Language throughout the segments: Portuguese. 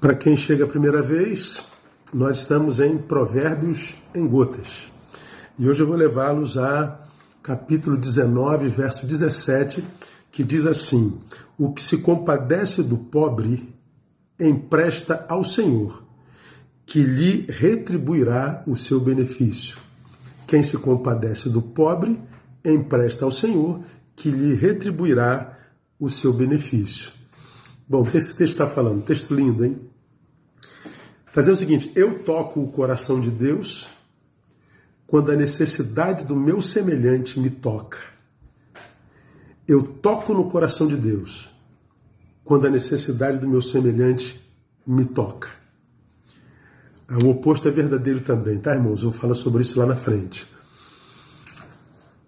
Para quem chega a primeira vez, nós estamos em Provérbios em Gotas. E hoje eu vou levá-los a capítulo 19, verso 17, que diz assim: O que se compadece do pobre empresta ao Senhor, que lhe retribuirá o seu benefício. Quem se compadece do pobre empresta ao Senhor, que lhe retribuirá o seu benefício. Bom, o que esse texto está falando? Texto lindo, hein? Está dizendo o seguinte: eu toco o coração de Deus quando a necessidade do meu semelhante me toca. Eu toco no coração de Deus quando a necessidade do meu semelhante me toca. O oposto é verdadeiro também, tá, irmãos? Eu vou falar sobre isso lá na frente.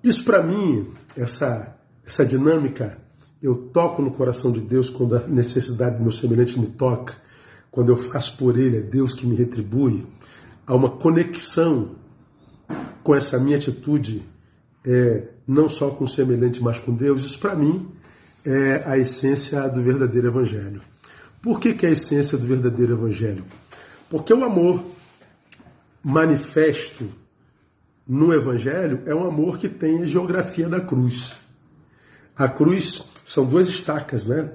Isso para mim, essa, essa dinâmica eu toco no coração de Deus quando a necessidade do meu semelhante me toca, quando eu faço por ele, é Deus que me retribui. Há uma conexão com essa minha atitude, é, não só com o semelhante, mas com Deus. Isso para mim é a essência do verdadeiro Evangelho. Por que, que é a essência do verdadeiro Evangelho? Porque o amor manifesto no Evangelho é um amor que tem a geografia da cruz. A cruz são duas estacas, né?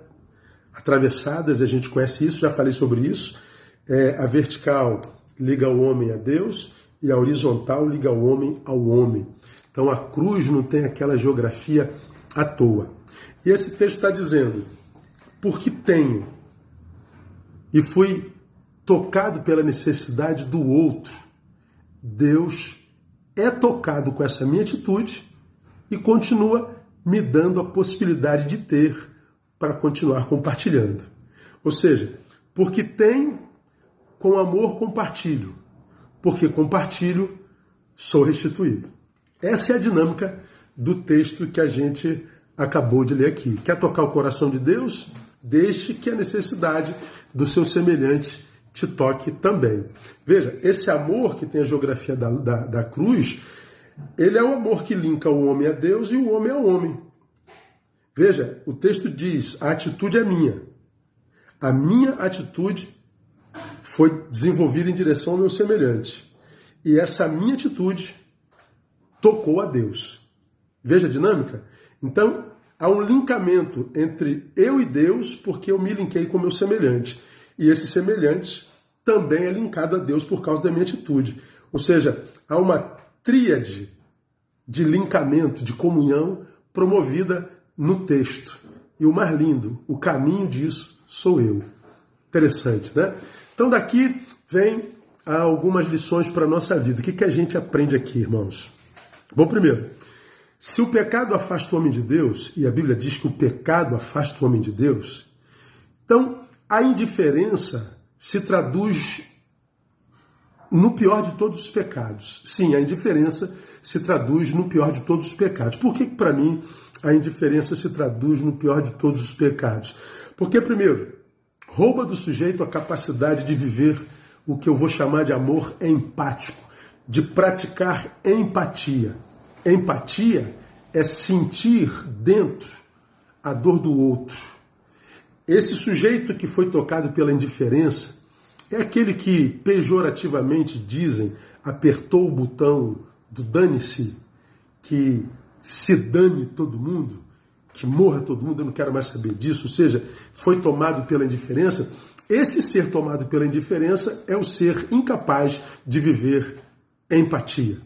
Atravessadas, a gente conhece isso, já falei sobre isso. É, a vertical liga o homem a Deus e a horizontal liga o homem ao homem. Então a cruz não tem aquela geografia à toa. E esse texto está dizendo: porque tenho e fui tocado pela necessidade do outro, Deus é tocado com essa minha atitude e continua me dando a possibilidade de ter para continuar compartilhando. Ou seja, porque tenho, com amor compartilho. Porque compartilho, sou restituído. Essa é a dinâmica do texto que a gente acabou de ler aqui. Quer tocar o coração de Deus? Deixe que a necessidade do seu semelhante te toque também. Veja, esse amor que tem a geografia da, da, da cruz ele é o amor que linka o homem a Deus e o homem ao homem. Veja, o texto diz: a atitude é minha. A minha atitude foi desenvolvida em direção ao meu semelhante. E essa minha atitude tocou a Deus. Veja a dinâmica? Então, há um lincamento entre eu e Deus, porque eu me linkei com o meu semelhante. E esse semelhante também é linkado a Deus por causa da minha atitude. Ou seja, há uma tríade de lincamento, de comunhão promovida no texto. E o mais lindo, o caminho disso sou eu. Interessante, né? Então daqui vem algumas lições para a nossa vida. O que, que a gente aprende aqui, irmãos? Bom, primeiro, se o pecado afasta o homem de Deus, e a Bíblia diz que o pecado afasta o homem de Deus, então a indiferença se traduz no pior de todos os pecados. Sim, a indiferença se traduz no pior de todos os pecados. Por que, para mim, a indiferença se traduz no pior de todos os pecados? Porque, primeiro, rouba do sujeito a capacidade de viver o que eu vou chamar de amor empático, de praticar empatia. Empatia é sentir dentro a dor do outro. Esse sujeito que foi tocado pela indiferença, é aquele que pejorativamente dizem apertou o botão do dane-se, que se dane todo mundo, que morra todo mundo, eu não quero mais saber disso, ou seja, foi tomado pela indiferença. Esse ser tomado pela indiferença é o ser incapaz de viver empatia.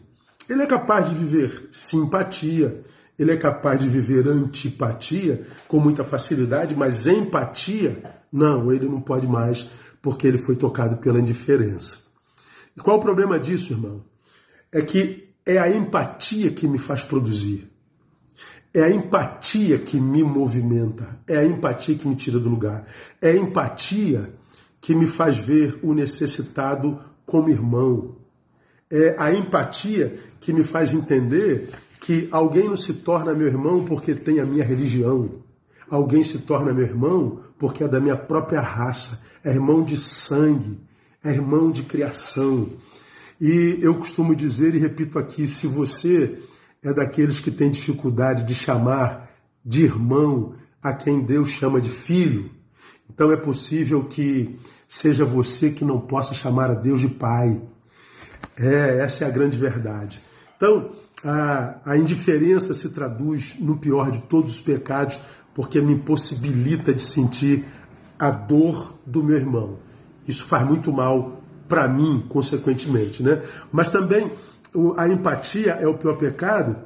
Ele é capaz de viver simpatia, ele é capaz de viver antipatia com muita facilidade, mas empatia, não, ele não pode mais porque ele foi tocado pela indiferença. E qual o problema disso, irmão? É que é a empatia que me faz produzir. É a empatia que me movimenta. É a empatia que me tira do lugar. É a empatia que me faz ver o necessitado como irmão. É a empatia que me faz entender que alguém não se torna meu irmão porque tem a minha religião. Alguém se torna meu irmão porque é da minha própria raça, é irmão de sangue, é irmão de criação. E eu costumo dizer e repito aqui: se você é daqueles que tem dificuldade de chamar de irmão a quem Deus chama de filho, Então é possível que seja você que não possa chamar a Deus de Pai. É, essa é a grande verdade. Então, a, a indiferença se traduz no pior de todos os pecados, porque me impossibilita de sentir a dor do meu irmão. Isso faz muito mal para mim, consequentemente. Né? Mas também a empatia é o pior pecado,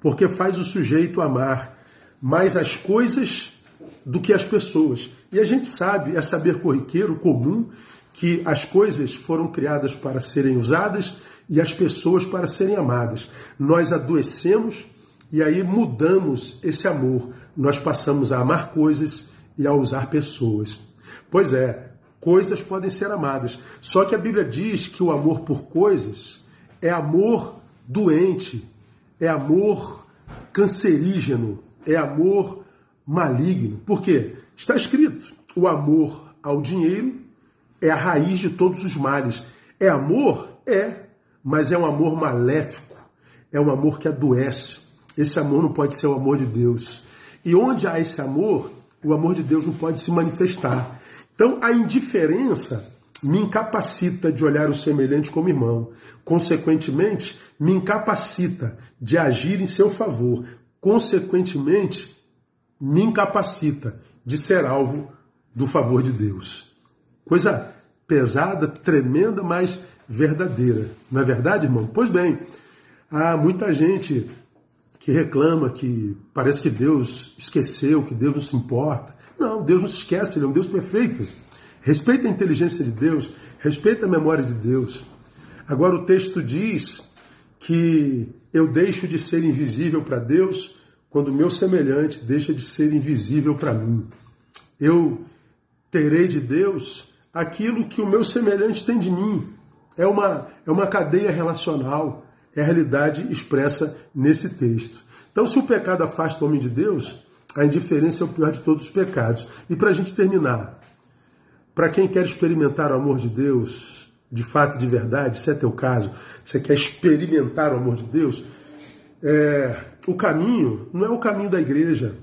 porque faz o sujeito amar mais as coisas do que as pessoas. E a gente sabe, é saber corriqueiro comum, que as coisas foram criadas para serem usadas e as pessoas para serem amadas. Nós adoecemos e aí mudamos esse amor. Nós passamos a amar coisas e a usar pessoas. Pois é, coisas podem ser amadas. Só que a Bíblia diz que o amor por coisas é amor doente, é amor cancerígeno, é amor maligno. Por quê? Está escrito: o amor ao dinheiro é a raiz de todos os males. É amor? É, mas é um amor maléfico, é um amor que adoece. Esse amor não pode ser o amor de Deus. E onde há esse amor, o amor de Deus não pode se manifestar. Então a indiferença me incapacita de olhar o semelhante como irmão. Consequentemente, me incapacita de agir em seu favor. Consequentemente, me incapacita de ser alvo do favor de Deus. Coisa pesada, tremenda, mas verdadeira. Não é verdade, irmão? Pois bem, há muita gente que reclama que parece que Deus esqueceu, que Deus não se importa. Não, Deus não se esquece, Ele é um Deus perfeito. Respeita a inteligência de Deus, respeita a memória de Deus. Agora o texto diz que eu deixo de ser invisível para Deus quando o meu semelhante deixa de ser invisível para mim. Eu terei de Deus aquilo que o meu semelhante tem de mim. É uma, é uma cadeia relacional, é a realidade expressa nesse texto. Então, se o pecado afasta o homem de Deus, a indiferença é o pior de todos os pecados. E para a gente terminar, para quem quer experimentar o amor de Deus, de fato e de verdade, se é teu caso, você quer experimentar o amor de Deus, é, o caminho não é o caminho da igreja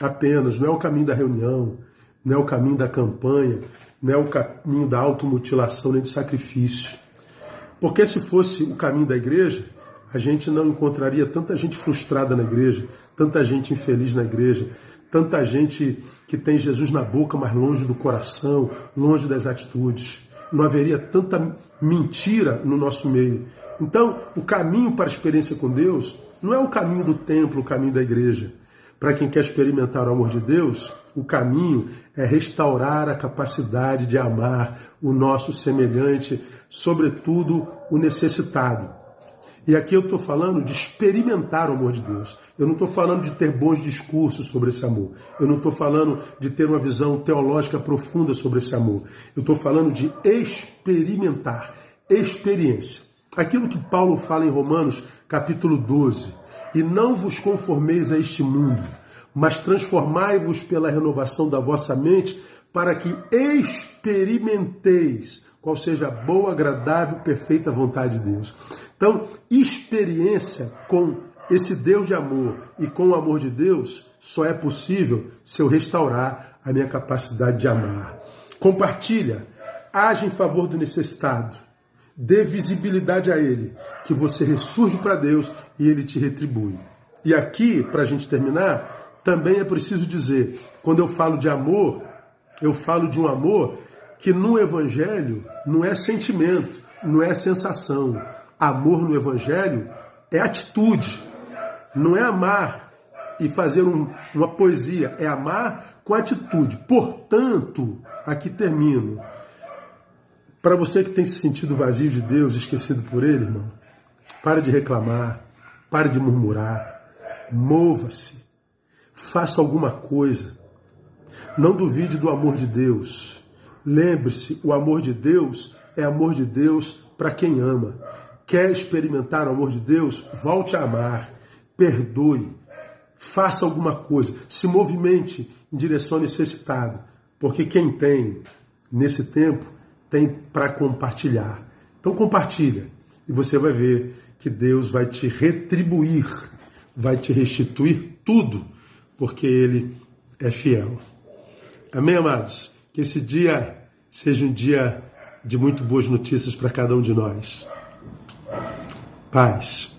apenas, não é o caminho da reunião, não é o caminho da campanha, não é o caminho da automutilação nem do sacrifício. Porque se fosse o caminho da igreja, a gente não encontraria tanta gente frustrada na igreja, tanta gente infeliz na igreja, tanta gente que tem Jesus na boca, mas longe do coração, longe das atitudes. Não haveria tanta mentira no nosso meio. Então, o caminho para a experiência com Deus não é o caminho do templo, o caminho da igreja. Para quem quer experimentar o amor de Deus, o caminho é restaurar a capacidade de amar o nosso semelhante, sobretudo o necessitado. E aqui eu estou falando de experimentar o amor de Deus. Eu não estou falando de ter bons discursos sobre esse amor. Eu não estou falando de ter uma visão teológica profunda sobre esse amor. Eu estou falando de experimentar, experiência. Aquilo que Paulo fala em Romanos, capítulo 12. E não vos conformeis a este mundo mas transformai-vos pela renovação da vossa mente, para que experimenteis qual seja a boa, agradável, perfeita vontade de Deus. Então, experiência com esse Deus de amor e com o amor de Deus só é possível se eu restaurar a minha capacidade de amar. Compartilha, age em favor do necessitado, dê visibilidade a ele, que você ressurge para Deus e ele te retribui. E aqui, para a gente terminar, também é preciso dizer, quando eu falo de amor, eu falo de um amor que no Evangelho não é sentimento, não é sensação. Amor no Evangelho é atitude, não é amar e fazer um, uma poesia, é amar com atitude. Portanto, aqui termino. Para você que tem se sentido vazio de Deus, esquecido por Ele, irmão, pare de reclamar, pare de murmurar, mova-se Faça alguma coisa. Não duvide do amor de Deus. Lembre-se, o amor de Deus é amor de Deus para quem ama. Quer experimentar o amor de Deus? Volte a amar. Perdoe. Faça alguma coisa. Se movimente em direção ao necessitado. Porque quem tem, nesse tempo, tem para compartilhar. Então compartilha. E você vai ver que Deus vai te retribuir, vai te restituir tudo porque Ele é fiel. Amém, amados? Que esse dia seja um dia de muito boas notícias para cada um de nós. Paz.